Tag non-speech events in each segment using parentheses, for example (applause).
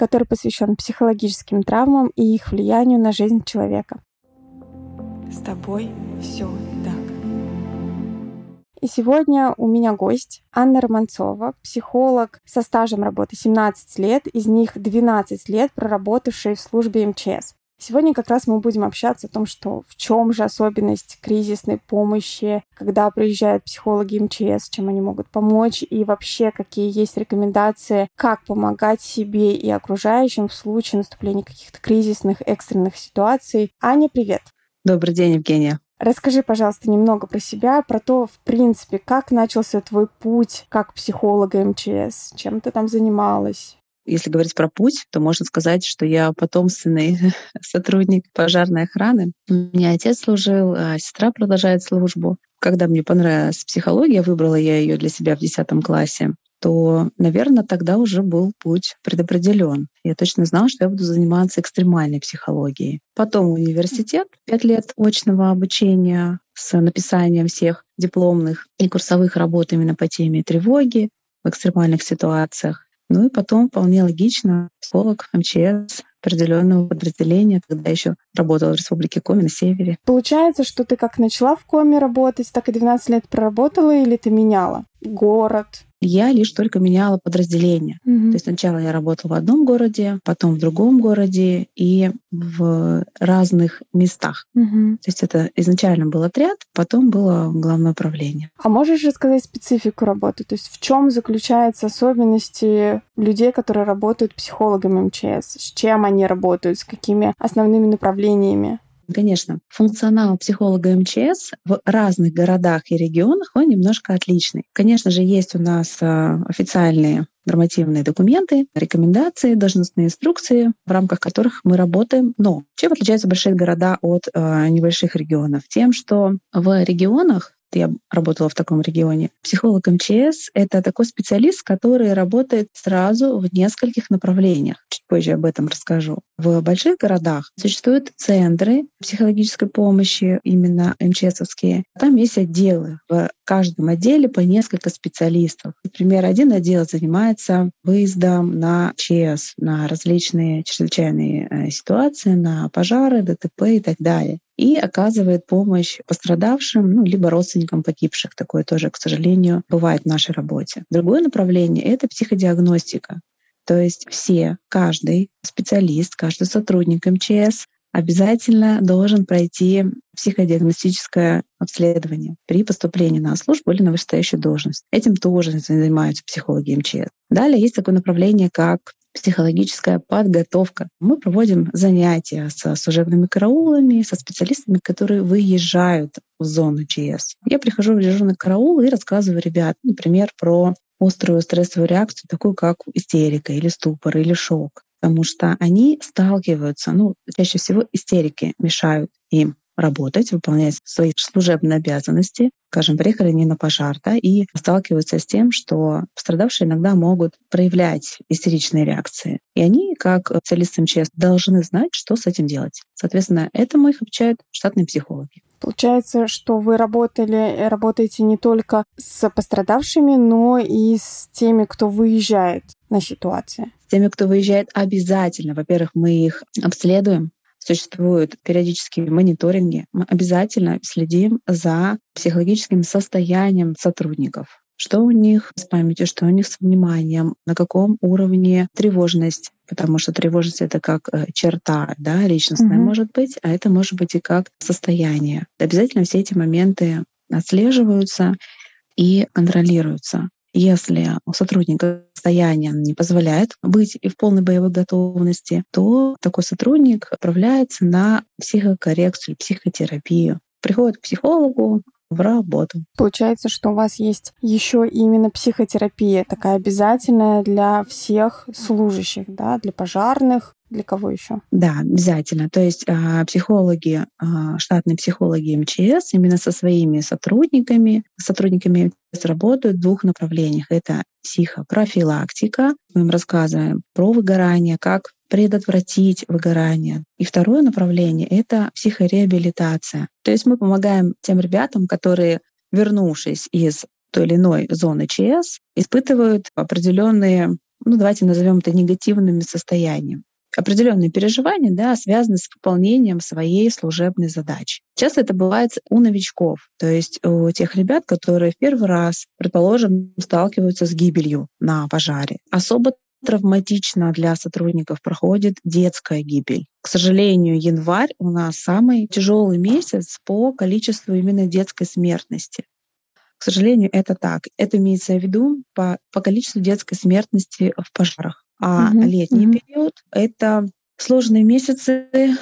который посвящен психологическим травмам и их влиянию на жизнь человека. С тобой все так. И сегодня у меня гость Анна Романцова, психолог со стажем работы 17 лет, из них 12 лет проработавший в службе МЧС. Сегодня как раз мы будем общаться о том, что в чем же особенность кризисной помощи, когда приезжают психологи МЧС, чем они могут помочь, и вообще какие есть рекомендации, как помогать себе и окружающим в случае наступления каких-то кризисных, экстренных ситуаций. Аня, привет! Добрый день, Евгения. Расскажи, пожалуйста, немного про себя, про то, в принципе, как начался твой путь как психолога МЧС, чем ты там занималась. Если говорить про путь, то можно сказать, что я потомственный (laughs) сотрудник пожарной охраны. У меня отец служил, а сестра продолжает службу. Когда мне понравилась психология, выбрала я ее для себя в 10 классе то, наверное, тогда уже был путь предопределен. Я точно знала, что я буду заниматься экстремальной психологией. Потом университет, пять лет очного обучения с написанием всех дипломных и курсовых работ именно по теме тревоги в экстремальных ситуациях. Ну и потом вполне логично психолог МЧС определенного подразделения, тогда еще работала в Республике Коми на севере. Получается, что ты как начала в Коме работать, так и 12 лет проработала или ты меняла город, я лишь только меняла подразделение. Угу. То есть сначала я работала в одном городе, потом в другом городе и в разных местах. Угу. То есть это изначально был отряд, потом было главное управление. А можешь рассказать специфику работы? То есть в чем заключаются особенности людей, которые работают психологами МЧС? С чем они работают? С какими основными направлениями? Конечно, функционал психолога МЧС в разных городах и регионах, он немножко отличный. Конечно же, есть у нас а, официальные нормативные документы, рекомендации, должностные инструкции, в рамках которых мы работаем. Но чем отличаются большие города от э, небольших регионов? Тем, что в регионах я работала в таком регионе. Психолог МЧС — это такой специалист, который работает сразу в нескольких направлениях. Позже об этом расскажу. В больших городах существуют центры психологической помощи, именно МЧСовские. Там есть отделы. В каждом отделе по несколько специалистов. Например, один отдел занимается выездом на ЧС, на различные чрезвычайные э, ситуации, на пожары, ДТП и так далее и оказывает помощь пострадавшим, ну, либо родственникам погибших. Такое тоже, к сожалению, бывает в нашей работе. Другое направление — это психодиагностика. То есть все, каждый специалист, каждый сотрудник МЧС обязательно должен пройти психодиагностическое обследование при поступлении на службу или на вышестоящую должность. Этим тоже занимаются психологи МЧС. Далее есть такое направление, как психологическая подготовка. Мы проводим занятия со служебными караулами, со специалистами, которые выезжают в зону ЧС. Я прихожу в дежурный караул и рассказываю ребят, например, про острую стрессовую реакцию, такую как истерика или ступор или шок. Потому что они сталкиваются, ну, чаще всего истерики мешают им работать, выполнять свои служебные обязанности. Скажем, приехали не на пожар, да, и сталкиваются с тем, что пострадавшие иногда могут проявлять истеричные реакции. И они, как специалисты МЧС, должны знать, что с этим делать. Соответственно, этому их обучают штатные психологи. Получается, что вы работали, работаете не только с пострадавшими, но и с теми, кто выезжает на ситуации. С теми, кто выезжает, обязательно. Во-первых, мы их обследуем, существуют периодические мониторинги, мы обязательно следим за психологическим состоянием сотрудников. Что у них с памятью, что у них с вниманием, на каком уровне тревожность, потому что тревожность это как э, черта, да, личностная mm-hmm. может быть, а это может быть и как состояние. Обязательно все эти моменты отслеживаются и контролируются. Если у сотрудника состояние не позволяет быть и в полной боевой готовности, то такой сотрудник отправляется на психокоррекцию, психотерапию. Приходит к психологу, в работу. Получается, что у вас есть еще именно психотерапия, такая обязательная для всех служащих, да, для пожарных, для кого еще? Да, обязательно. То есть а, психологи, а, штатные психологи МЧС именно со своими сотрудниками, сотрудниками МЧС работают в двух направлениях. Это психопрофилактика. Мы им рассказываем про выгорание, как предотвратить выгорание. И второе направление — это психореабилитация. То есть мы помогаем тем ребятам, которые, вернувшись из той или иной зоны ЧС, испытывают определенные, ну давайте назовем это негативными состояниями определенные переживания, да, связаны с выполнением своей служебной задачи. Часто это бывает у новичков, то есть у тех ребят, которые в первый раз, предположим, сталкиваются с гибелью на пожаре. Особо травматично для сотрудников проходит детская гибель. К сожалению, январь у нас самый тяжелый месяц по количеству именно детской смертности. К сожалению, это так. Это имеется в виду по, по количеству детской смертности в пожарах. А угу, летний угу. период — это сложные месяцы,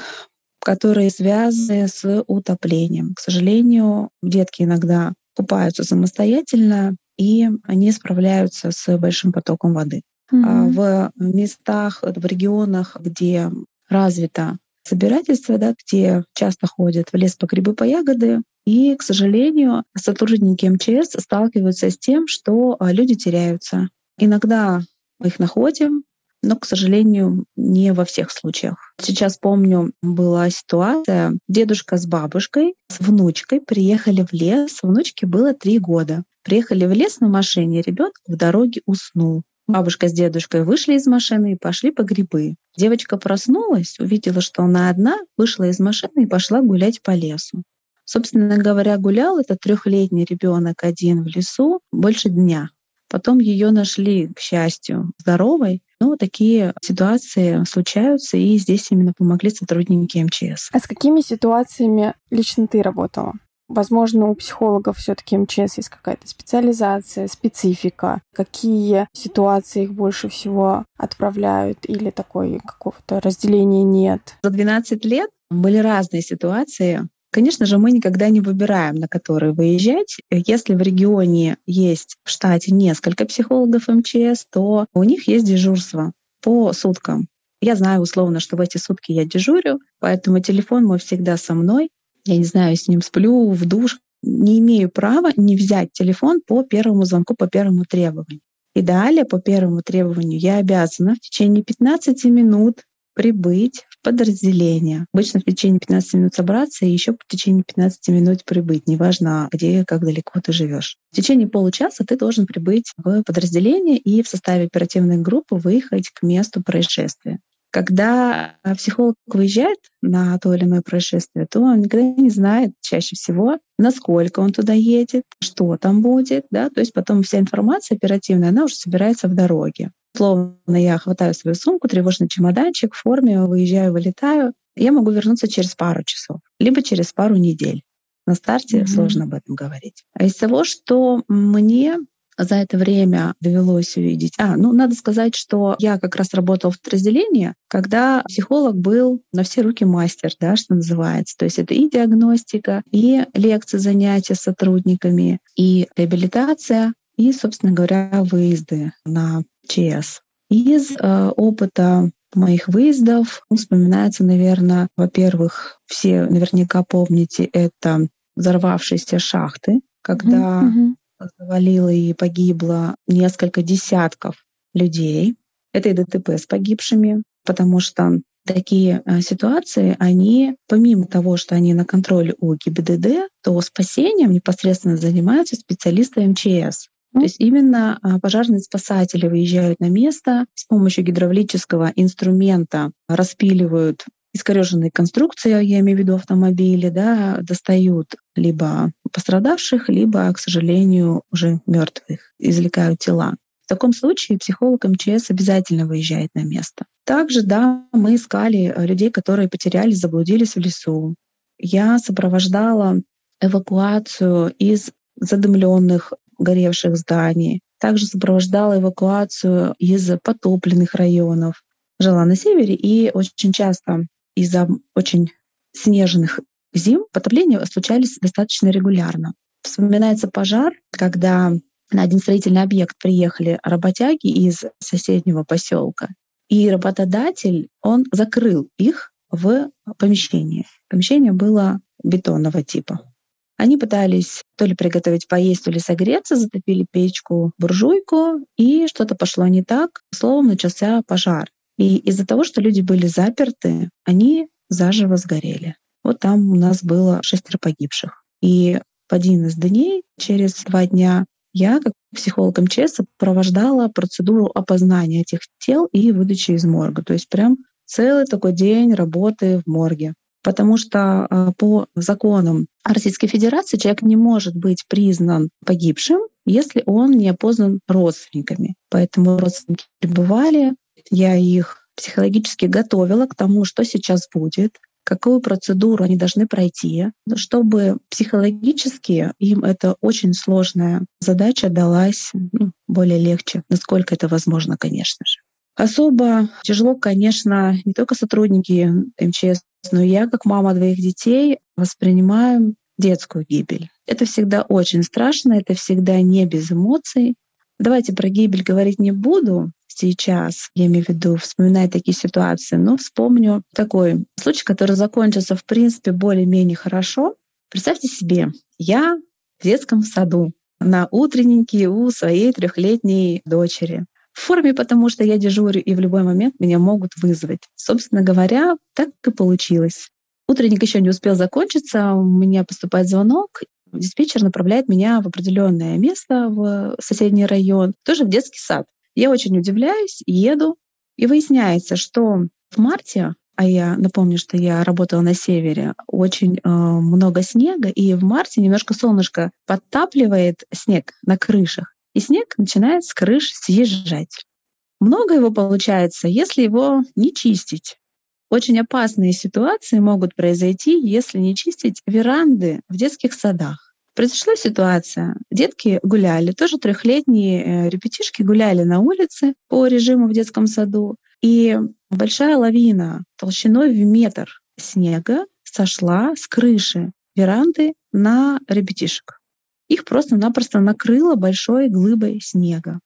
которые связаны с утоплением. К сожалению, детки иногда купаются самостоятельно, и они справляются с большим потоком воды. Mm-hmm. В местах, в регионах, где развито собирательство, да, где часто ходят в лес по грибы, по ягоды, и, к сожалению, сотрудники МЧС сталкиваются с тем, что а, люди теряются. Иногда мы их находим, но, к сожалению, не во всех случаях. Сейчас помню, была ситуация, дедушка с бабушкой, с внучкой приехали в лес, внучке было три года. Приехали в лес на машине, ребенок в дороге уснул. Бабушка с дедушкой вышли из машины и пошли по грибы. Девочка проснулась, увидела, что она одна, вышла из машины и пошла гулять по лесу. Собственно говоря, гулял этот трехлетний ребенок один в лесу больше дня. Потом ее нашли, к счастью, здоровой. Но такие ситуации случаются, и здесь именно помогли сотрудники МЧС. А с какими ситуациями лично ты работала? Возможно, у психологов все-таки МЧС есть какая-то специализация, специфика. Какие ситуации их больше всего отправляют или такой какого-то разделения нет? За 12 лет были разные ситуации. Конечно же, мы никогда не выбираем, на которые выезжать. Если в регионе есть в штате несколько психологов МЧС, то у них есть дежурство по суткам. Я знаю условно, что в эти сутки я дежурю, поэтому телефон мой всегда со мной я не знаю, с ним сплю в душ, не имею права не взять телефон по первому звонку, по первому требованию. И далее по первому требованию я обязана в течение 15 минут прибыть в подразделение. Обычно в течение 15 минут собраться и еще в течение 15 минут прибыть, неважно где, как далеко ты живешь. В течение получаса ты должен прибыть в подразделение и в составе оперативной группы выехать к месту происшествия. Когда психолог выезжает на то или иное происшествие, то он никогда не знает чаще всего, насколько он туда едет, что там будет, да, то есть потом вся информация оперативная, она уже собирается в дороге. Словно я хватаю свою сумку, тревожный чемоданчик в форме, выезжаю, вылетаю, я могу вернуться через пару часов, либо через пару недель. На старте mm-hmm. сложно об этом говорить. А из того, что мне за это время довелось увидеть. А, ну, надо сказать, что я как раз работала в подразделении, когда психолог был на все руки мастер, да, что называется. То есть это и диагностика, и лекции, занятия с сотрудниками, и реабилитация, и, собственно говоря, выезды на ЧС. Из э, опыта моих выездов вспоминается, наверное, во-первых, все наверняка помните, это взорвавшиеся шахты, когда mm-hmm завалило и погибло несколько десятков людей. Это и ДТП с погибшими, потому что такие э, ситуации, они, помимо того, что они на контроле у ГИБДД, то спасением непосредственно занимаются специалисты МЧС. То есть именно а, пожарные спасатели выезжают на место с помощью гидравлического инструмента, распиливают искореженные конструкции, я имею в виду автомобили, да, достают либо пострадавших, либо, к сожалению, уже мертвых, извлекают тела. В таком случае психолог МЧС обязательно выезжает на место. Также, да, мы искали людей, которые потерялись, заблудились в лесу. Я сопровождала эвакуацию из задымленных горевших зданий. Также сопровождала эвакуацию из потопленных районов. Жила на севере и очень часто из-за очень снежных зим потопления случались достаточно регулярно. Вспоминается пожар, когда на один строительный объект приехали работяги из соседнего поселка. И работодатель, он закрыл их в помещении. Помещение было бетонного типа. Они пытались то ли приготовить поесть, то ли согреться, затопили печку, буржуйку, и что-то пошло не так. Словом, начался пожар. И из-за того, что люди были заперты, они заживо сгорели. Вот там у нас было шестеро погибших. И в один из дней, через два дня, я, как психолог МЧС, провождала процедуру опознания этих тел и выдачи из морга. То есть прям целый такой день работы в морге потому что э, по законам Российской Федерации человек не может быть признан погибшим, если он не опознан родственниками. Поэтому родственники пребывали, я их психологически готовила к тому, что сейчас будет, какую процедуру они должны пройти, чтобы психологически им это очень сложная задача далась ну, более легче, насколько это возможно, конечно же. Особо тяжело, конечно, не только сотрудники МЧС, но и я, как мама двоих детей, воспринимаю детскую гибель. Это всегда очень страшно, это всегда не без эмоций. Давайте про гибель говорить не буду сейчас, я имею в виду, вспоминая такие ситуации, но вспомню такой случай, который закончился, в принципе, более-менее хорошо. Представьте себе, я в детском саду на утреннике у своей трехлетней дочери в форме, потому что я дежурю, и в любой момент меня могут вызвать. Собственно говоря, так и получилось. Утренник еще не успел закончиться, у меня поступает звонок, диспетчер направляет меня в определенное место в соседний район, тоже в детский сад. Я очень удивляюсь, еду, и выясняется, что в марте, а я напомню, что я работала на севере, очень э, много снега, и в марте немножко солнышко подтапливает снег на крышах и снег начинает с крыш съезжать. Много его получается, если его не чистить. Очень опасные ситуации могут произойти, если не чистить веранды в детских садах. Произошла ситуация. Детки гуляли, тоже трехлетние э, ребятишки гуляли на улице по режиму в детском саду. И большая лавина толщиной в метр снега сошла с крыши веранды на ребятишек их просто-напросто накрыло большой глыбой снега.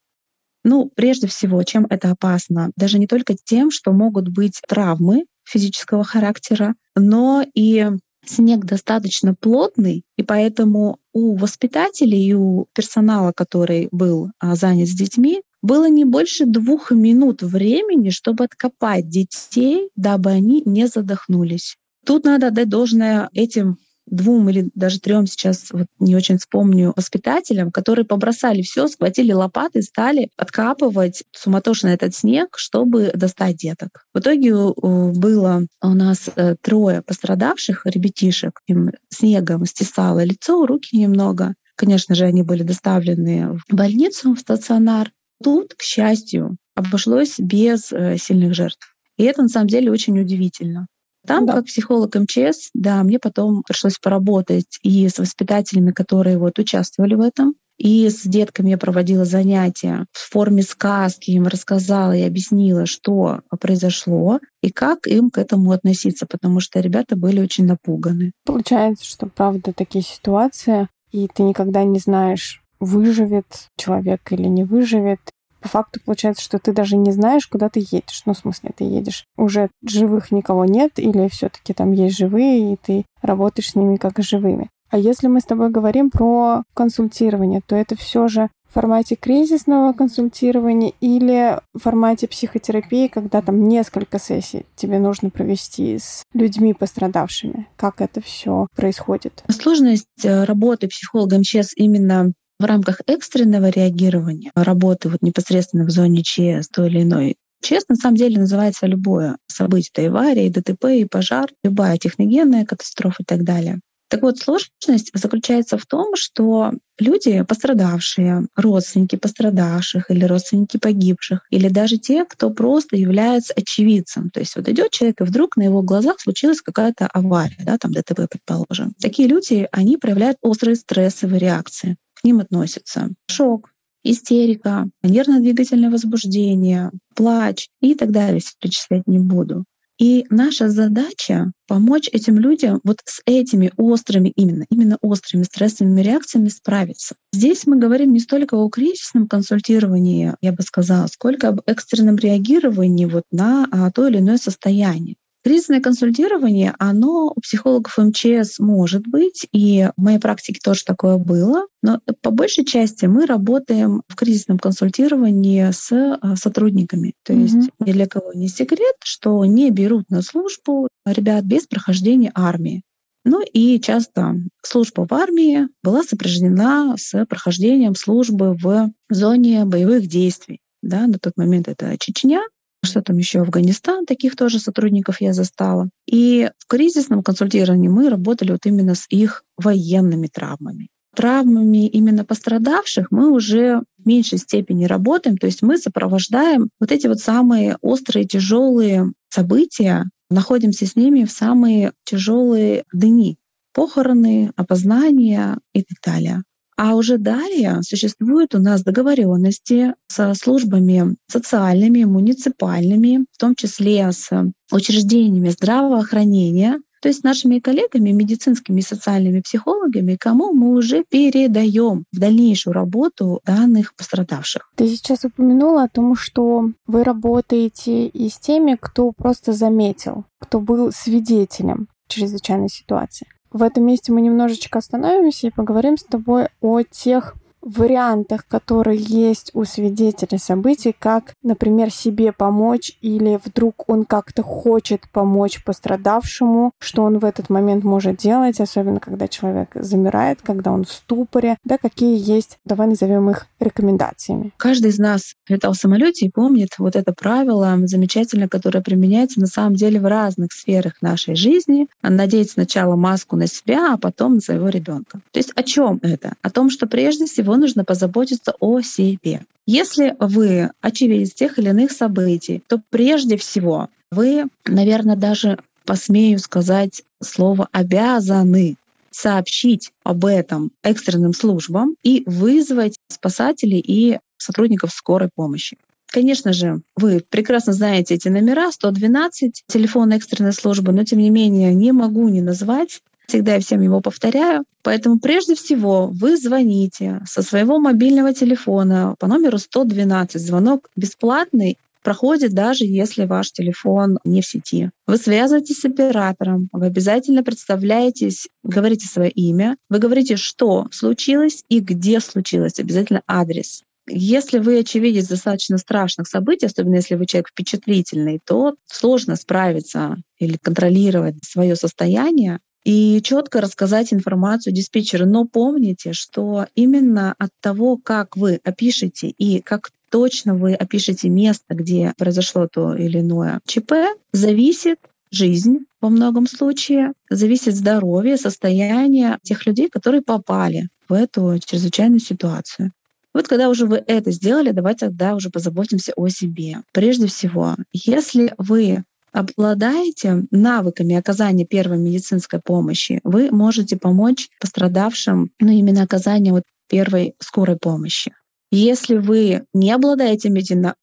Ну, прежде всего, чем это опасно? Даже не только тем, что могут быть травмы физического характера, но и снег достаточно плотный, и поэтому у воспитателей и у персонала, который был а, занят с детьми, было не больше двух минут времени, чтобы откопать детей, дабы они не задохнулись. Тут надо отдать должное этим двум или даже трем сейчас, вот не очень вспомню, воспитателям, которые побросали все, схватили лопаты, стали откапывать суматошно этот снег, чтобы достать деток. В итоге было у нас э, трое пострадавших ребятишек. Им снегом стесало лицо, руки немного. Конечно же, они были доставлены в больницу, в стационар. Тут, к счастью, обошлось без э, сильных жертв. И это на самом деле очень удивительно. Там, да. как психолог МЧС, да, мне потом пришлось поработать и с воспитателями, которые вот участвовали в этом, и с детками я проводила занятия в форме сказки, им рассказала и объяснила, что произошло и как им к этому относиться, потому что ребята были очень напуганы. Получается, что правда такие ситуации, и ты никогда не знаешь, выживет человек или не выживет по факту получается, что ты даже не знаешь, куда ты едешь. Ну, в смысле, ты едешь. Уже живых никого нет, или все таки там есть живые, и ты работаешь с ними как с живыми. А если мы с тобой говорим про консультирование, то это все же в формате кризисного консультирования или в формате психотерапии, когда там несколько сессий тебе нужно провести с людьми пострадавшими? Как это все происходит? Сложность э, работы психолога МЧС именно в рамках экстренного реагирования, работы вот непосредственно в зоне ЧС той или иной ЧС на самом деле называется любое событие, это авария, и ДТП, и пожар, любая техногенная катастрофа и так далее. Так вот, сложность заключается в том, что люди, пострадавшие, родственники пострадавших или родственники погибших, или даже те, кто просто является очевидцем. То есть вот идет человек, и вдруг на его глазах случилась какая-то авария, да, там ДТП, предположим. Такие люди, они проявляют острые стрессовые реакции. К ним относятся шок, истерика, нервно-двигательное возбуждение, плач и так далее, перечислять не буду. И наша задача помочь этим людям вот с этими острыми, именно, именно острыми стрессовыми реакциями справиться. Здесь мы говорим не столько о кризисном консультировании, я бы сказала, сколько об экстренном реагировании вот на а, то или иное состояние. Кризисное консультирование, оно у психологов МЧС может быть, и в моей практике тоже такое было, но по большей части мы работаем в кризисном консультировании с а, сотрудниками. То mm-hmm. есть ни для кого не секрет, что не берут на службу ребят без прохождения армии. Ну и часто служба в армии была сопряжена с прохождением службы в зоне боевых действий. Да, на тот момент это Чечня, что там еще Афганистан, таких тоже сотрудников я застала. И в кризисном консультировании мы работали вот именно с их военными травмами. Травмами именно пострадавших мы уже в меньшей степени работаем, то есть мы сопровождаем вот эти вот самые острые, тяжелые события, находимся с ними в самые тяжелые дни, похороны, опознания и так далее. А уже далее существуют у нас договоренности со службами социальными, муниципальными, в том числе с учреждениями здравоохранения, то есть нашими коллегами, медицинскими и социальными психологами, кому мы уже передаем в дальнейшую работу данных пострадавших. Ты сейчас упомянула о том, что вы работаете и с теми, кто просто заметил, кто был свидетелем чрезвычайной ситуации. В этом месте мы немножечко остановимся и поговорим с тобой о тех вариантах, которые есть у свидетеля событий, как, например, себе помочь или вдруг он как-то хочет помочь пострадавшему, что он в этот момент может делать, особенно когда человек замирает, когда он в ступоре, да, какие есть, давай назовем их рекомендациями. Каждый из нас летал в самолете и помнит вот это правило замечательно, которое применяется на самом деле в разных сферах нашей жизни. Надеть сначала маску на себя, а потом на своего ребенка. То есть о чем это? О том, что прежде всего всего нужно позаботиться о себе. Если вы очевидец тех или иных событий, то прежде всего вы, наверное, даже посмею сказать слово «обязаны» сообщить об этом экстренным службам и вызвать спасателей и сотрудников скорой помощи. Конечно же, вы прекрасно знаете эти номера, 112, телефон экстренной службы, но тем не менее не могу не назвать Всегда я всем его повторяю. Поэтому прежде всего вы звоните со своего мобильного телефона по номеру 112. Звонок бесплатный, проходит даже если ваш телефон не в сети. Вы связываетесь с оператором, вы обязательно представляетесь, говорите свое имя, вы говорите, что случилось и где случилось, обязательно адрес. Если вы очевидец достаточно страшных событий, особенно если вы человек впечатлительный, то сложно справиться или контролировать свое состояние и четко рассказать информацию диспетчеру. Но помните, что именно от того, как вы опишете и как точно вы опишете место, где произошло то или иное ЧП, зависит жизнь во многом случае, зависит здоровье, состояние тех людей, которые попали в эту чрезвычайную ситуацию. Вот когда уже вы это сделали, давайте тогда уже позаботимся о себе. Прежде всего, если вы обладаете навыками оказания первой медицинской помощи, вы можете помочь пострадавшим, ну, именно оказание вот первой скорой помощи. Если вы не обладаете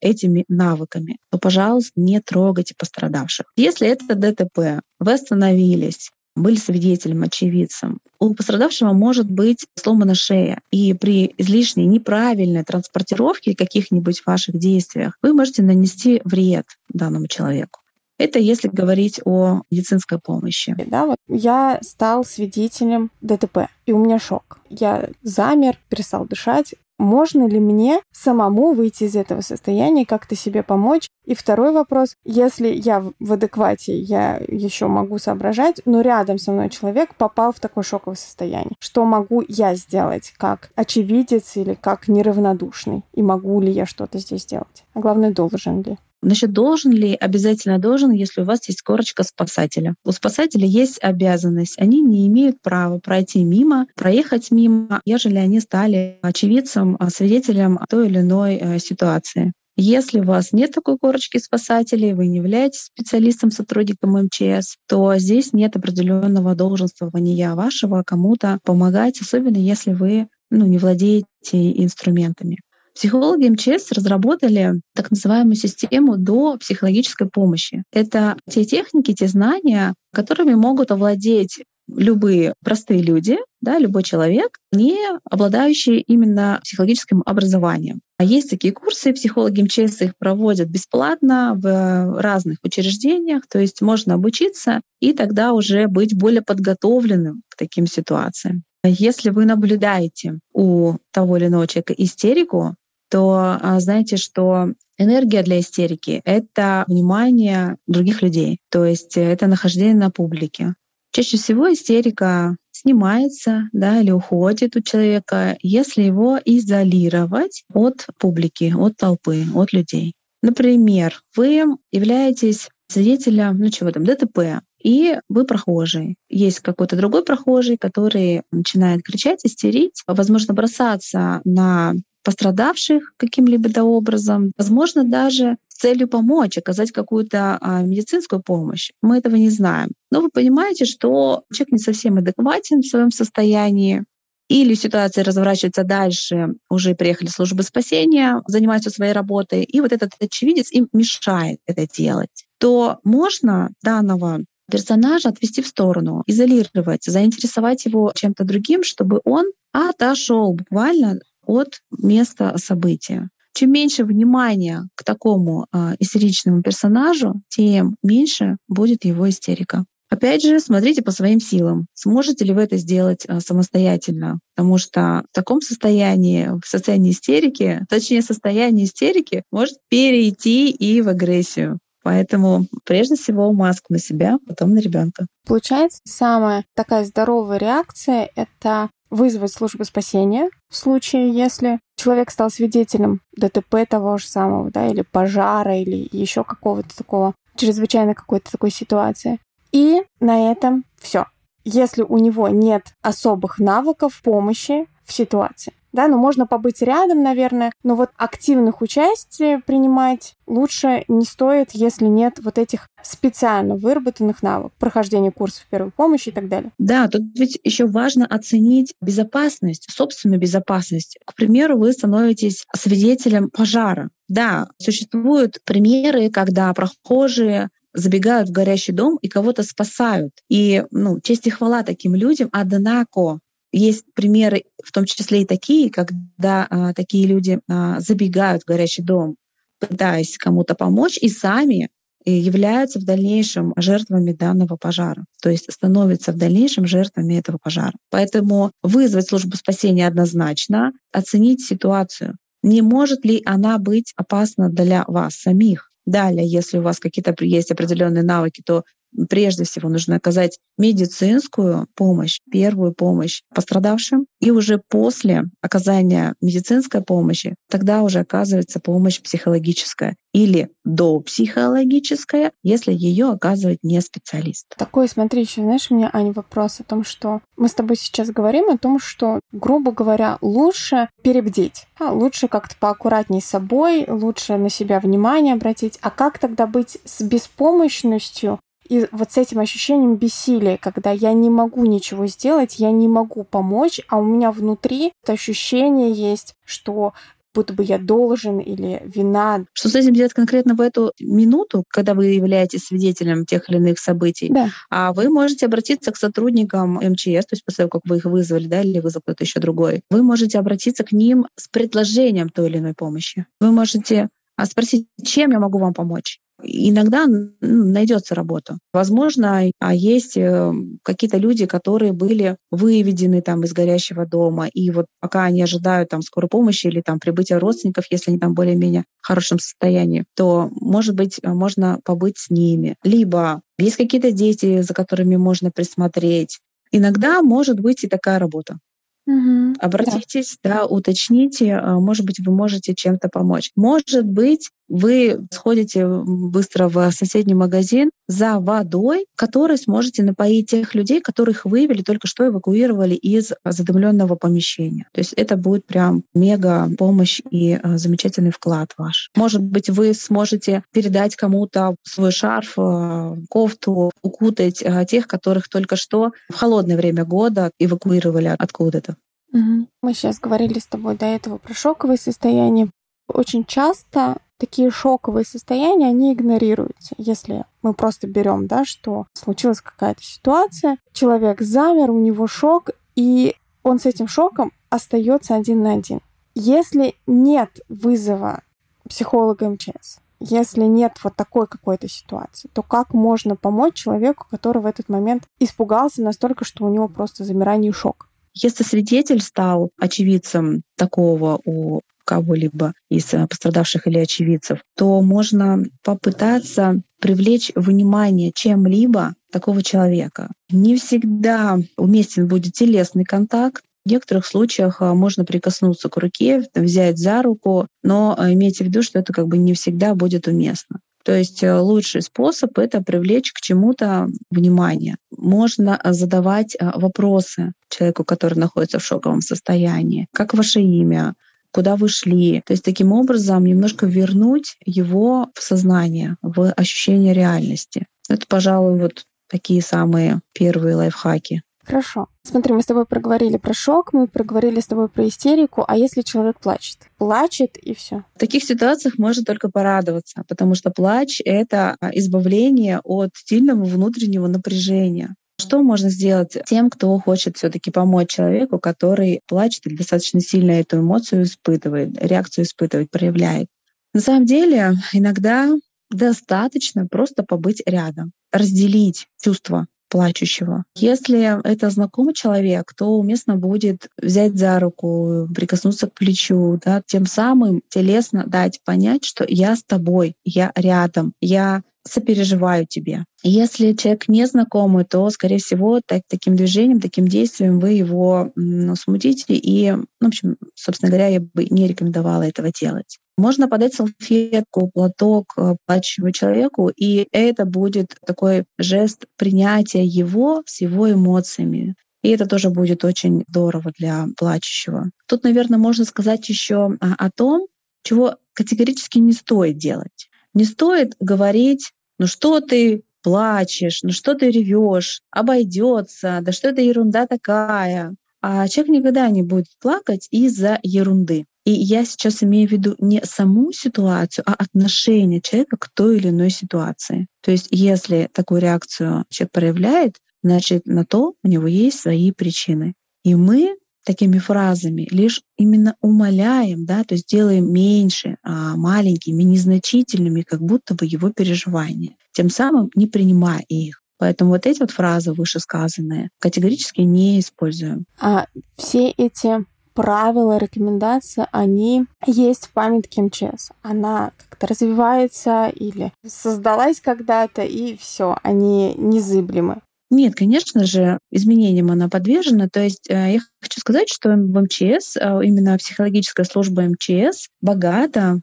этими навыками, то, пожалуйста, не трогайте пострадавших. Если это ДТП, вы остановились, были свидетелем, очевидцем. У пострадавшего может быть сломана шея, и при излишней неправильной транспортировке каких-нибудь ваших действиях вы можете нанести вред данному человеку. Это если говорить о медицинской помощи. Да, вот я стал свидетелем ДТП, и у меня шок. Я замер, перестал дышать. Можно ли мне самому выйти из этого состояния, как-то себе помочь? И второй вопрос, если я в адеквате, я еще могу соображать, но рядом со мной человек попал в такое шоковое состояние. Что могу я сделать как очевидец или как неравнодушный? И могу ли я что-то здесь сделать? А главное, должен ли? Значит, должен ли, обязательно должен, если у вас есть корочка спасателя. У спасателя есть обязанность. Они не имеют права пройти мимо, проехать мимо, ежели они стали очевидцем, а, свидетелем той или иной э, ситуации. Если у вас нет такой корочки спасателей, вы не являетесь специалистом, сотрудником МЧС, то здесь нет определенного долженствования вашего кому-то помогать, особенно если вы ну, не владеете инструментами. Психологи МЧС разработали так называемую систему до психологической помощи. Это те техники, те знания, которыми могут овладеть любые простые люди, да, любой человек, не обладающий именно психологическим образованием. А есть такие курсы, психологи МЧС их проводят бесплатно в разных учреждениях, то есть можно обучиться и тогда уже быть более подготовленным к таким ситуациям. Если вы наблюдаете у того или иного человека истерику, то а, знаете, что энергия для истерики — это внимание других людей, то есть это нахождение на публике. Чаще всего истерика снимается да, или уходит у человека, если его изолировать от публики, от толпы, от людей. Например, вы являетесь свидетелем, ну чего там, ДТП, и вы прохожий. Есть какой-то другой прохожий, который начинает кричать, истерить, возможно, бросаться на пострадавших каким-либо образом, возможно, даже с целью помочь, оказать какую-то а, медицинскую помощь. Мы этого не знаем. Но вы понимаете, что человек не совсем адекватен в своем состоянии, или ситуация разворачивается дальше, уже приехали службы спасения, занимаются своей работой, и вот этот очевидец им мешает это делать, то можно данного персонажа отвести в сторону, изолировать, заинтересовать его чем-то другим, чтобы он отошел буквально от места события. Чем меньше внимания к такому э, истеричному персонажу, тем меньше будет его истерика. Опять же, смотрите по своим силам. Сможете ли вы это сделать э, самостоятельно? Потому что в таком состоянии, в состоянии истерики, точнее, состояние истерики может перейти и в агрессию. Поэтому прежде всего маску на себя, потом на ребенка. Получается, самая такая здоровая реакция — это вызвать службу спасения в случае, если человек стал свидетелем ДТП того же самого, да, или пожара, или еще какого-то такого чрезвычайно какой-то такой ситуации. И на этом все. Если у него нет особых навыков помощи в ситуации да, но можно побыть рядом, наверное, но вот активных участий принимать лучше не стоит, если нет вот этих специально выработанных навыков, прохождения курсов первой помощи и так далее. Да, тут ведь еще важно оценить безопасность, собственную безопасность. К примеру, вы становитесь свидетелем пожара. Да, существуют примеры, когда прохожие забегают в горящий дом и кого-то спасают. И ну, честь и хвала таким людям, однако есть примеры, в том числе и такие, когда а, такие люди а, забегают в горячий дом, пытаясь кому-то помочь, и сами э, являются в дальнейшем жертвами данного пожара, то есть становятся в дальнейшем жертвами этого пожара. Поэтому вызвать службу спасения однозначно, оценить ситуацию. Не может ли она быть опасна для вас самих? Далее, если у вас какие-то есть определенные навыки, то прежде всего нужно оказать медицинскую помощь, первую помощь пострадавшим, и уже после оказания медицинской помощи тогда уже оказывается помощь психологическая или допсихологическая, если ее оказывает не специалист. Такой, смотри, еще, знаешь, у меня, Аня, вопрос о том, что мы с тобой сейчас говорим о том, что, грубо говоря, лучше перебдеть, а лучше как-то поаккуратней с собой, лучше на себя внимание обратить. А как тогда быть с беспомощностью и вот с этим ощущением бессилия, когда я не могу ничего сделать, я не могу помочь, а у меня внутри это ощущение есть, что будто бы я должен или вина. Что с этим делать конкретно в эту минуту, когда вы являетесь свидетелем тех или иных событий? Да. А вы можете обратиться к сотрудникам МЧС, то есть после того, как вы их вызвали, да, или вызвал кто-то еще другой. Вы можете обратиться к ним с предложением той или иной помощи. Вы можете а, спросить, чем я могу вам помочь иногда ну, найдется работа. Возможно, а есть э, какие-то люди, которые были выведены там из горящего дома, и вот пока они ожидают там скорой помощи или там прибытия родственников, если они там более-менее в хорошем состоянии, то, может быть, можно побыть с ними. Либо есть какие-то дети, за которыми можно присмотреть. Иногда может быть и такая работа. Угу, Обратитесь, да. да, уточните, а, может быть, вы можете чем-то помочь. Может быть, вы сходите быстро в соседний магазин за водой, которой сможете напоить тех людей, которых вывели, только что эвакуировали из задымленного помещения. То есть это будет прям мега помощь и а, замечательный вклад ваш. Может быть, вы сможете передать кому-то свой шарф, а, кофту, укутать тех, которых только что в холодное время года эвакуировали откуда-то. Мы сейчас говорили с тобой до этого про шоковые состояния. Очень часто такие шоковые состояния, они игнорируются. Если мы просто берем, да, что случилась какая-то ситуация, человек замер, у него шок, и он с этим шоком остается один на один. Если нет вызова психолога МЧС, если нет вот такой какой-то ситуации, то как можно помочь человеку, который в этот момент испугался настолько, что у него просто замирание и шок? Если свидетель стал очевидцем такого у кого-либо из э, пострадавших или очевидцев, то можно попытаться привлечь внимание чем-либо такого человека. Не всегда уместен будет телесный контакт, в некоторых случаях а, можно прикоснуться к руке, взять за руку, но а, имейте в виду, что это как бы не всегда будет уместно. То есть э, лучший способ — это привлечь к чему-то внимание. Можно задавать вопросы человеку, который находится в шоковом состоянии. Как ваше имя? Куда вы шли? То есть таким образом немножко вернуть его в сознание, в ощущение реальности. Это, пожалуй, вот такие самые первые лайфхаки. Хорошо. Смотри, мы с тобой проговорили про шок, мы проговорили с тобой про истерику, а если человек плачет? Плачет и все. В таких ситуациях можно только порадоваться, потому что плач — это избавление от сильного внутреннего напряжения. Что можно сделать тем, кто хочет все-таки помочь человеку, который плачет или достаточно сильно эту эмоцию испытывает, реакцию испытывает, проявляет? На самом деле, иногда достаточно просто побыть рядом, разделить чувства плачущего. Если это знакомый человек, то уместно будет взять за руку, прикоснуться к плечу, да, тем самым телесно дать понять, что я с тобой, я рядом, я сопереживаю тебе. Если человек незнакомый, то, скорее всего, так, таким движением, таким действием вы его ну, смутите. И, ну, в общем, собственно говоря, я бы не рекомендовала этого делать. Можно подать салфетку, платок э, плачущему человеку, и это будет такой жест принятия его с его эмоциями. И это тоже будет очень здорово для плачущего. Тут, наверное, можно сказать еще о том, чего категорически не стоит делать. Не стоит говорить, ну что ты плачешь, ну что ты ревешь, обойдется, да что это ерунда такая. А человек никогда не будет плакать из-за ерунды. И я сейчас имею в виду не саму ситуацию, а отношение человека к той или иной ситуации. То есть если такую реакцию человек проявляет, значит на то у него есть свои причины. И мы такими фразами лишь именно умоляем, да, то есть делаем меньше, а, маленькими, незначительными, как будто бы его переживания, тем самым не принимая их. Поэтому вот эти вот фразы вышесказанные категорически не используем. А все эти правила, рекомендации, они есть в памятке МЧС. Она как-то развивается или создалась когда-то, и все, они незыблемы. Нет, конечно же, изменениям она подвержена. То есть э, я хочу сказать, что в МЧС, э, именно психологическая служба МЧС, богата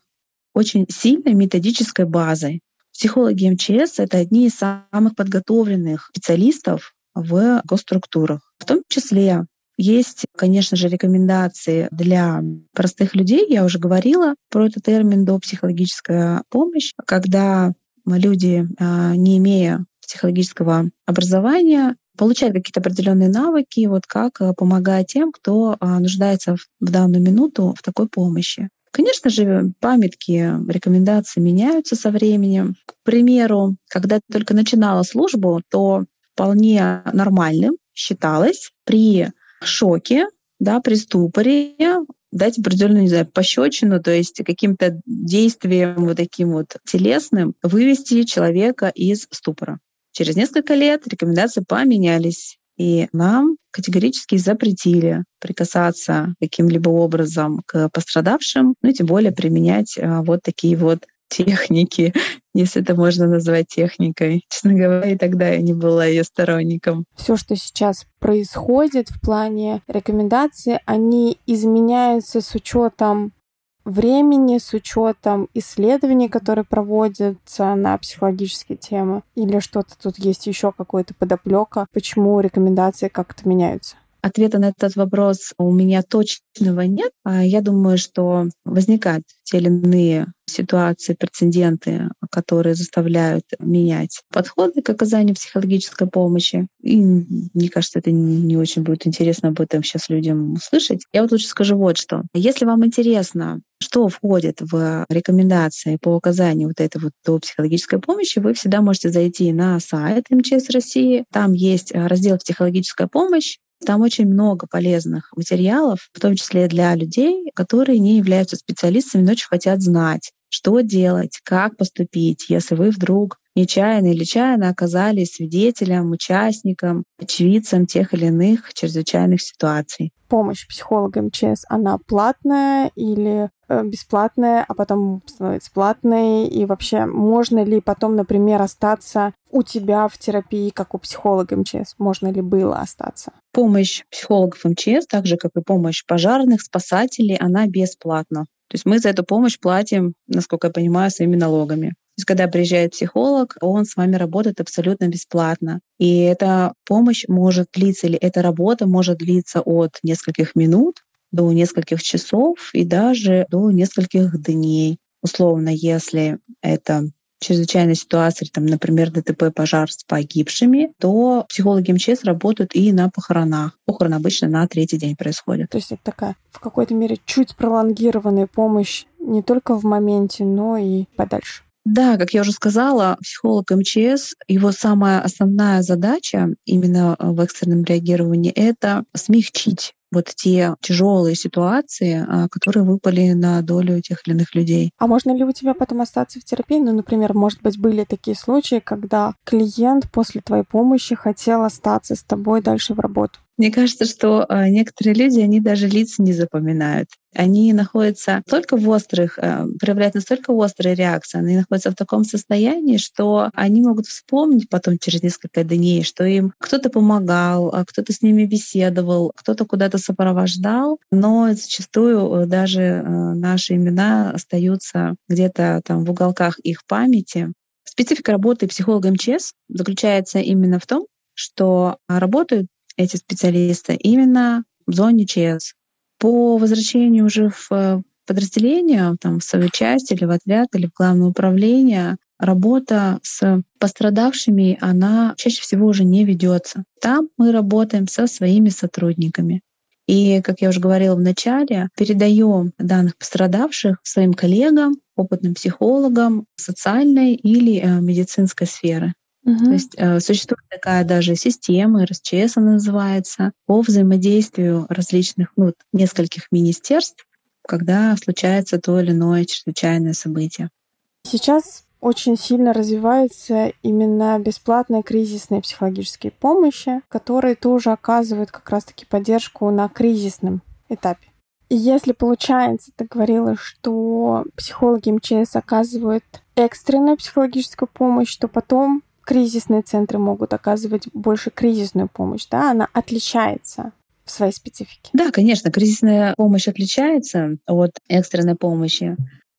очень сильной методической базой. Психологи МЧС — это одни из самых подготовленных специалистов в госструктурах. В том числе есть, конечно же, рекомендации для простых людей. Я уже говорила про этот термин до психологическая помощь, когда люди, а, не имея психологического образования, получают какие-то определенные навыки, вот как а, помогать тем, кто а, нуждается в данную минуту в такой помощи. Конечно же, памятки, рекомендации меняются со временем. К примеру, когда я только начинала службу, то вполне нормальным считалось при шоке, да, при ступоре, дать определенную, не знаю, пощечину, то есть каким-то действием вот таким вот телесным вывести человека из ступора. Через несколько лет рекомендации поменялись, и нам категорически запретили прикасаться каким-либо образом к пострадавшим, ну и тем более применять а, вот такие вот техники, (laughs) если это можно назвать техникой. Честно говоря, и тогда я не была ее сторонником. Все, что сейчас происходит в плане рекомендаций, они изменяются с учетом времени, с учетом исследований, которые проводятся на психологические темы, или что-то тут есть еще какой-то подоплека, почему рекомендации как-то меняются? Ответа на этот вопрос у меня точного нет. А я думаю, что возникают те или иные ситуации, прецеденты, которые заставляют менять подходы к оказанию психологической помощи. И мне кажется, это не очень будет интересно об этом сейчас людям услышать. Я вот лучше скажу вот что. Если вам интересно, что входит в рекомендации по оказанию вот этой вот до психологической помощи, вы всегда можете зайти на сайт МЧС России. Там есть раздел «Психологическая помощь», там очень много полезных материалов, в том числе для людей, которые не являются специалистами, но очень хотят знать, что делать, как поступить, если вы вдруг нечаянно или чаянно оказались свидетелем, участником, очевидцем тех или иных чрезвычайных ситуаций. Помощь психолога МЧС, она платная или э, бесплатная, а потом становится платной? И вообще, можно ли потом, например, остаться у тебя в терапии, как у психолога МЧС? Можно ли было остаться? Помощь психологов МЧС, так же, как и помощь пожарных, спасателей, она бесплатна. То есть мы за эту помощь платим, насколько я понимаю, своими налогами. То есть когда приезжает психолог, он с вами работает абсолютно бесплатно. И эта помощь может длиться, или эта работа может длиться от нескольких минут до нескольких часов и даже до нескольких дней. Условно, если это чрезвычайной ситуации, там, например, ДТП, пожар с погибшими, то психологи МЧС работают и на похоронах. Похороны обычно на третий день происходят. То есть это такая в какой-то мере чуть пролонгированная помощь не только в моменте, но и подальше. Да, как я уже сказала, психолог МЧС, его самая основная задача именно в экстренном реагировании — это смягчить вот те тяжелые ситуации, а, которые выпали на долю тех или иных людей. А можно ли у тебя потом остаться в терапии? Ну, например, может быть, были такие случаи, когда клиент после твоей помощи хотел остаться с тобой дальше в работу? Мне кажется, что а, некоторые люди, они даже лица не запоминают. Они находятся только в острых, а, проявляют настолько острые реакции, они находятся в таком состоянии, что они могут вспомнить потом через несколько дней, что им кто-то помогал, а кто-то с ними беседовал, кто-то куда-то сопровождал, но зачастую э, даже э, наши имена остаются где-то там в уголках их памяти. Специфика работы психолога МЧС заключается именно в том, что работают эти специалисты именно в зоне ЧС. По возвращению уже в э, подразделение, там, в свою часть или в отряд, или в главное управление, работа с пострадавшими, она чаще всего уже не ведется. Там мы работаем со своими сотрудниками. И, как я уже говорила в начале, передаем данных пострадавших своим коллегам, опытным психологам социальной или э, медицинской сферы. Угу. То есть э, существует такая даже система, РСЧС она называется, по взаимодействию различных, ну, нескольких министерств, когда случается то или иное чрезвычайное событие. Сейчас очень сильно развивается именно бесплатная кризисная психологические помощи, которые тоже оказывают как раз-таки поддержку на кризисном этапе. И если получается, ты говорила, что психологи МЧС оказывают экстренную психологическую помощь, то потом кризисные центры могут оказывать больше кризисную помощь, да, она отличается в своей специфике. Да, конечно, кризисная помощь отличается от экстренной помощи.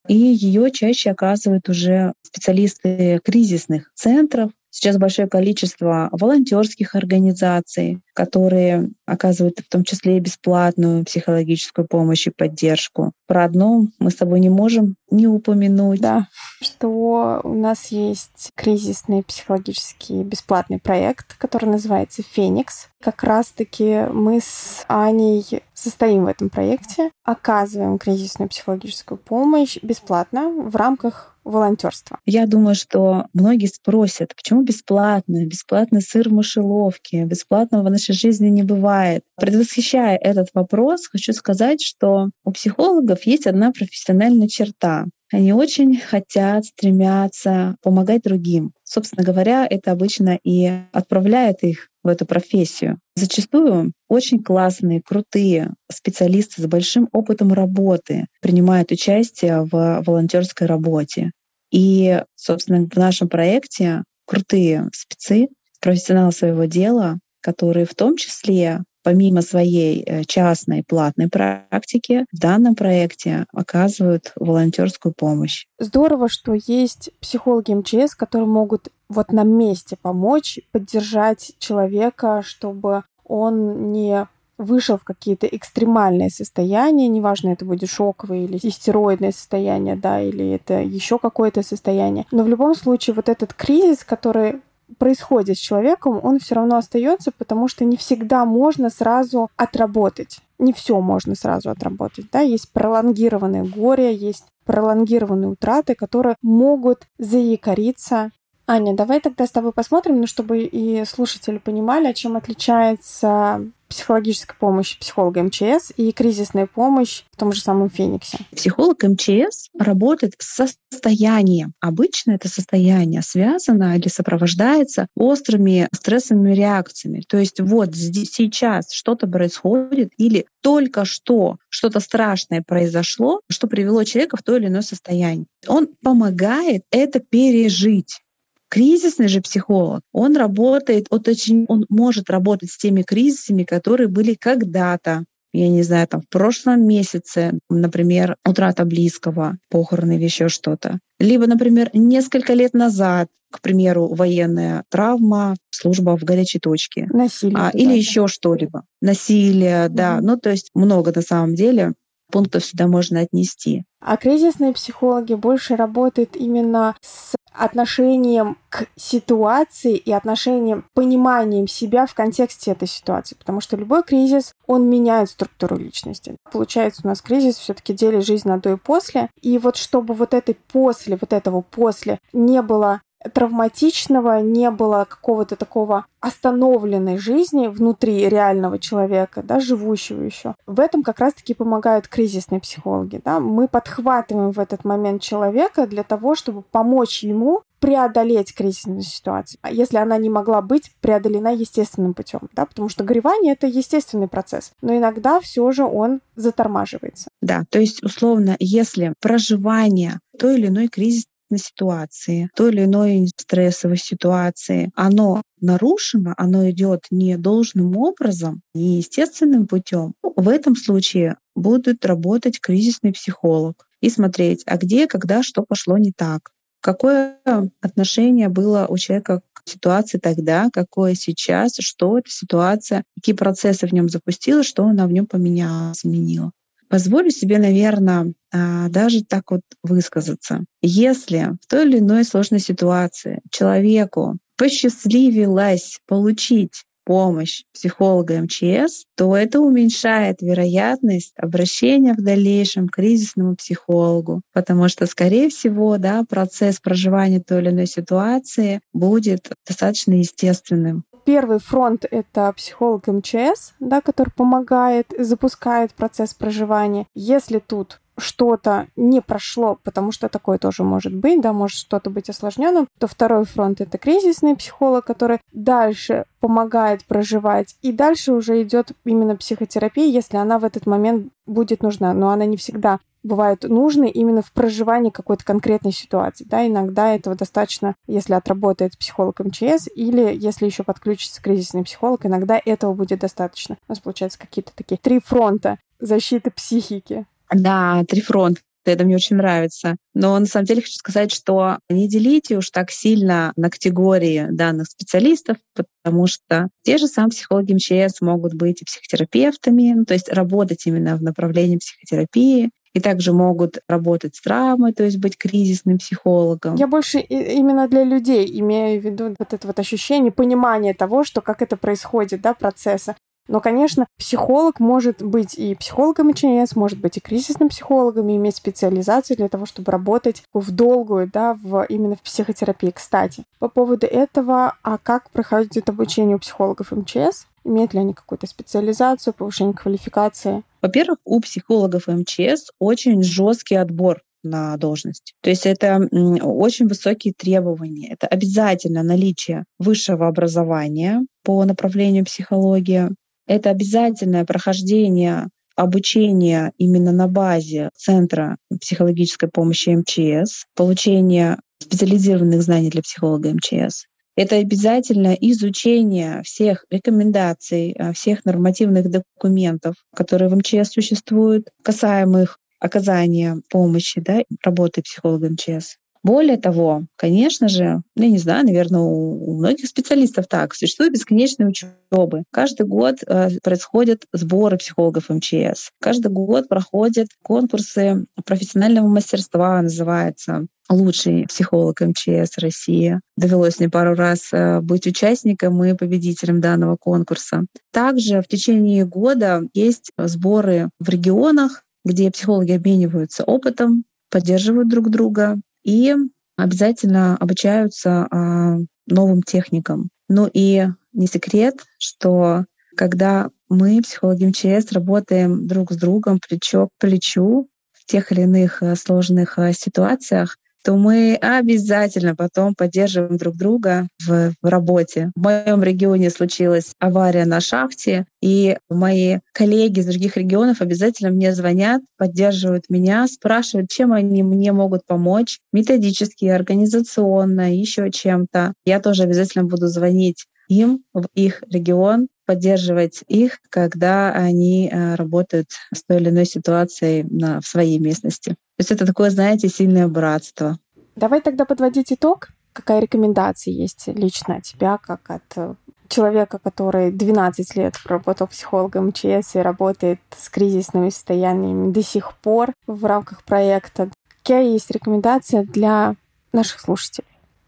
И ее чаще оказывают уже специалисты кризисных центров, Сейчас большое количество волонтерских организаций, которые оказывают в том числе и бесплатную психологическую помощь и поддержку. Про одно мы с тобой не можем не упомянуть. Да, что у нас есть кризисный психологический бесплатный проект, который называется «Феникс». Как раз-таки мы с Аней состоим в этом проекте, оказываем кризисную психологическую помощь бесплатно в рамках волонтерства? Я думаю, что многие спросят, почему бесплатно? Бесплатно сыр в мышеловке, бесплатного в нашей жизни не бывает. Предвосхищая этот вопрос, хочу сказать, что у психологов есть одна профессиональная черта. Они очень хотят, стремятся помогать другим. Собственно говоря, это обычно и отправляет их в эту профессию. Зачастую очень классные, крутые специалисты с большим опытом работы принимают участие в волонтерской работе. И, собственно, в нашем проекте крутые спецы, профессионалы своего дела, которые в том числе помимо своей э, частной платной практики, в данном проекте оказывают волонтерскую помощь. Здорово, что есть психологи МЧС, которые могут вот на месте помочь, поддержать человека, чтобы он не вышел в какие-то экстремальные состояния, неважно, это будет шоковое или истероидное состояние, да, или это еще какое-то состояние. Но в любом случае вот этот кризис, который происходит с человеком, он все равно остается, потому что не всегда можно сразу отработать. Не все можно сразу отработать. Да? Есть пролонгированные горе, есть пролонгированные утраты, которые могут заякориться Аня, давай тогда с тобой посмотрим, ну, чтобы и слушатели понимали, чем отличается психологическая помощь психолога МЧС и кризисная помощь в том же самом Фениксе. Психолог МЧС работает с состоянием. Обычно это состояние связано или сопровождается острыми стрессовыми реакциями. То есть вот здесь, сейчас что-то происходит или только что что-то страшное произошло, что привело человека в то или иное состояние. Он помогает это пережить. Кризисный же психолог, он работает, вот очень, он может работать с теми кризисами, которые были когда-то, я не знаю, там в прошлом месяце, например, утрата близкого, похороны или еще что-то. Либо, например, несколько лет назад, к примеру, военная травма, служба в горячей точке. Насилие. А, или еще что-либо. Насилие, mm-hmm. да. Ну, то есть много на самом деле пунктов сюда можно отнести. А кризисные психологи больше работают именно с отношением к ситуации и отношением, пониманием себя в контексте этой ситуации. Потому что любой кризис, он меняет структуру личности. Получается, у нас кризис все таки делит жизнь на до и после. И вот чтобы вот этой после, вот этого после не было травматичного, не было какого-то такого остановленной жизни внутри реального человека, да, живущего еще. В этом как раз-таки помогают кризисные психологи. Да? Мы подхватываем в этот момент человека для того, чтобы помочь ему преодолеть кризисную ситуацию, а если она не могла быть преодолена естественным путем, да, потому что горевание это естественный процесс, но иногда все же он затормаживается. Да, то есть условно, если проживание той или иной кризис на ситуации, той или иной стрессовой ситуации, оно нарушено, оно идет не должным образом, не естественным путем, в этом случае будет работать кризисный психолог и смотреть, а где, когда, что пошло не так. Какое отношение было у человека к ситуации тогда, какое сейчас, что эта ситуация, какие процессы в нем запустила, что она в нем поменяла, изменила. Позволю себе, наверное, а, даже так вот высказаться. Если в той или иной сложной ситуации человеку посчастливилось получить помощь психолога МЧС, то это уменьшает вероятность обращения в дальнейшем к кризисному психологу, потому что, скорее всего, да, процесс проживания той или иной ситуации будет достаточно естественным. Первый фронт — это психолог МЧС, да, который помогает, запускает процесс проживания. Если тут что-то не прошло, потому что такое тоже может быть, да, может что-то быть осложненным, то второй фронт это кризисный психолог, который дальше помогает проживать, и дальше уже идет именно психотерапия, если она в этот момент будет нужна, но она не всегда бывает нужны именно в проживании какой-то конкретной ситуации. Да, иногда этого достаточно, если отработает психолог МЧС, или если еще подключится кризисный психолог, иногда этого будет достаточно. У нас получается какие-то такие три фронта защиты психики. Да, три фронта. Это мне очень нравится. Но на самом деле хочу сказать, что не делите уж так сильно на категории данных специалистов, потому что те же самые психологи МЧС могут быть и психотерапевтами, ну, то есть работать именно в направлении психотерапии, и также могут работать с травмой, то есть быть кризисным психологом. Я больше именно для людей имею в виду вот это вот ощущение, понимание того, что как это происходит, да, процесса. Но, конечно, психолог может быть и психологом ИЧС, может быть и кризисным психологом, и иметь специализацию для того, чтобы работать в долгую, да, в, именно в психотерапии. Кстати, по поводу этого, а как проходит обучение у психологов МЧС? Имеют ли они какую-то специализацию, повышение квалификации? Во-первых, у психологов МЧС очень жесткий отбор на должность. То есть это очень высокие требования. Это обязательно наличие высшего образования по направлению психология, это обязательное прохождение обучения именно на базе Центра психологической помощи МЧС, получение специализированных знаний для психолога МЧС. Это обязательно изучение всех рекомендаций, э, всех нормативных документов, которые в МЧС существуют, касаемых оказания помощи, да, работы психолога МЧС. Более того, конечно же, ну, я не знаю, наверное, у многих специалистов так, существуют бесконечные учебы. Каждый год э, происходят сборы психологов МЧС. Каждый год проходят конкурсы профессионального мастерства, называется лучший психолог МЧС России. Довелось мне пару раз э, быть участником и победителем данного конкурса. Также в течение года есть сборы в регионах, где психологи обмениваются опытом, поддерживают друг друга и обязательно обучаются а, новым техникам. Ну и не секрет, что когда мы, психологи МЧС, работаем друг с другом плечо к плечу в тех или иных э, сложных э, ситуациях, то мы обязательно потом поддерживаем друг друга в, в работе. В моем регионе случилась авария на шахте, и мои коллеги из других регионов обязательно мне звонят, поддерживают меня, спрашивают, чем они мне могут помочь методически, организационно, еще чем-то. Я тоже обязательно буду звонить им в их регион, поддерживать их, когда они э, работают с той или иной ситуацией на, в своей местности. То есть это такое, знаете, сильное братство. Давай тогда подводить итог. Какая рекомендация есть лично от тебя, как от э, человека, который 12 лет работал психологом МЧС и работает с кризисными состояниями до сих пор в рамках проекта. Какая есть рекомендация для наших слушателей?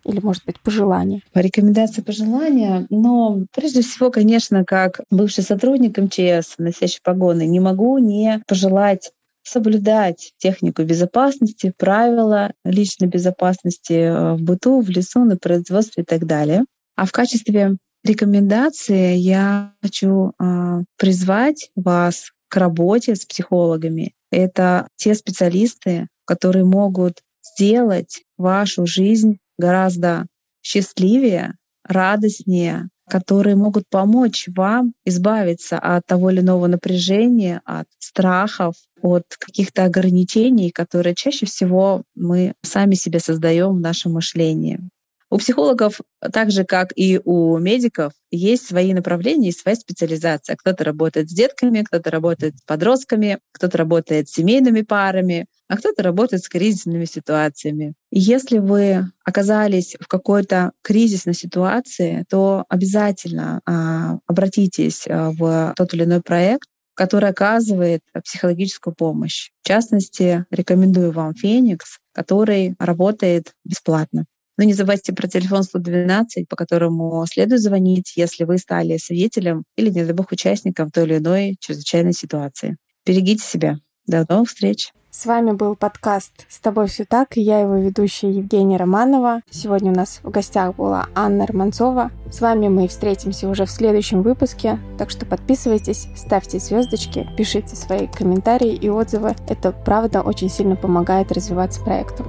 Или, может быть, пожелания? Рекомендации, пожелания. Но прежде всего, конечно, как бывший сотрудник МЧС, носящий погоны, не могу не пожелать соблюдать технику безопасности, правила личной безопасности э, в быту, в лесу, на производстве и так далее. А в качестве рекомендации я хочу э, призвать вас к работе с психологами. Это те специалисты, которые могут сделать вашу жизнь гораздо счастливее, радостнее, которые могут помочь вам избавиться от того или иного напряжения, от страхов, от каких-то ограничений, которые чаще всего мы сами себе создаем в нашем мышлении. У психологов, так же как и у медиков, есть свои направления и своя специализация. Кто-то работает с детками, кто-то работает с подростками, кто-то работает с семейными парами, а кто-то работает с кризисными ситуациями. И если вы оказались в какой-то кризисной ситуации, то обязательно а, обратитесь а, в тот или иной проект, который оказывает психологическую помощь. В частности, рекомендую вам Феникс, который работает бесплатно. Но не забывайте про телефон 112, по которому следует звонить, если вы стали свидетелем или, не дай бог, участником той или иной чрезвычайной ситуации. Берегите себя. До новых встреч! С вами был подкаст «С тобой все так» и я его ведущая Евгения Романова. Сегодня у нас в гостях была Анна Романцова. С вами мы встретимся уже в следующем выпуске, так что подписывайтесь, ставьте звездочки, пишите свои комментарии и отзывы. Это правда очень сильно помогает развиваться проекту.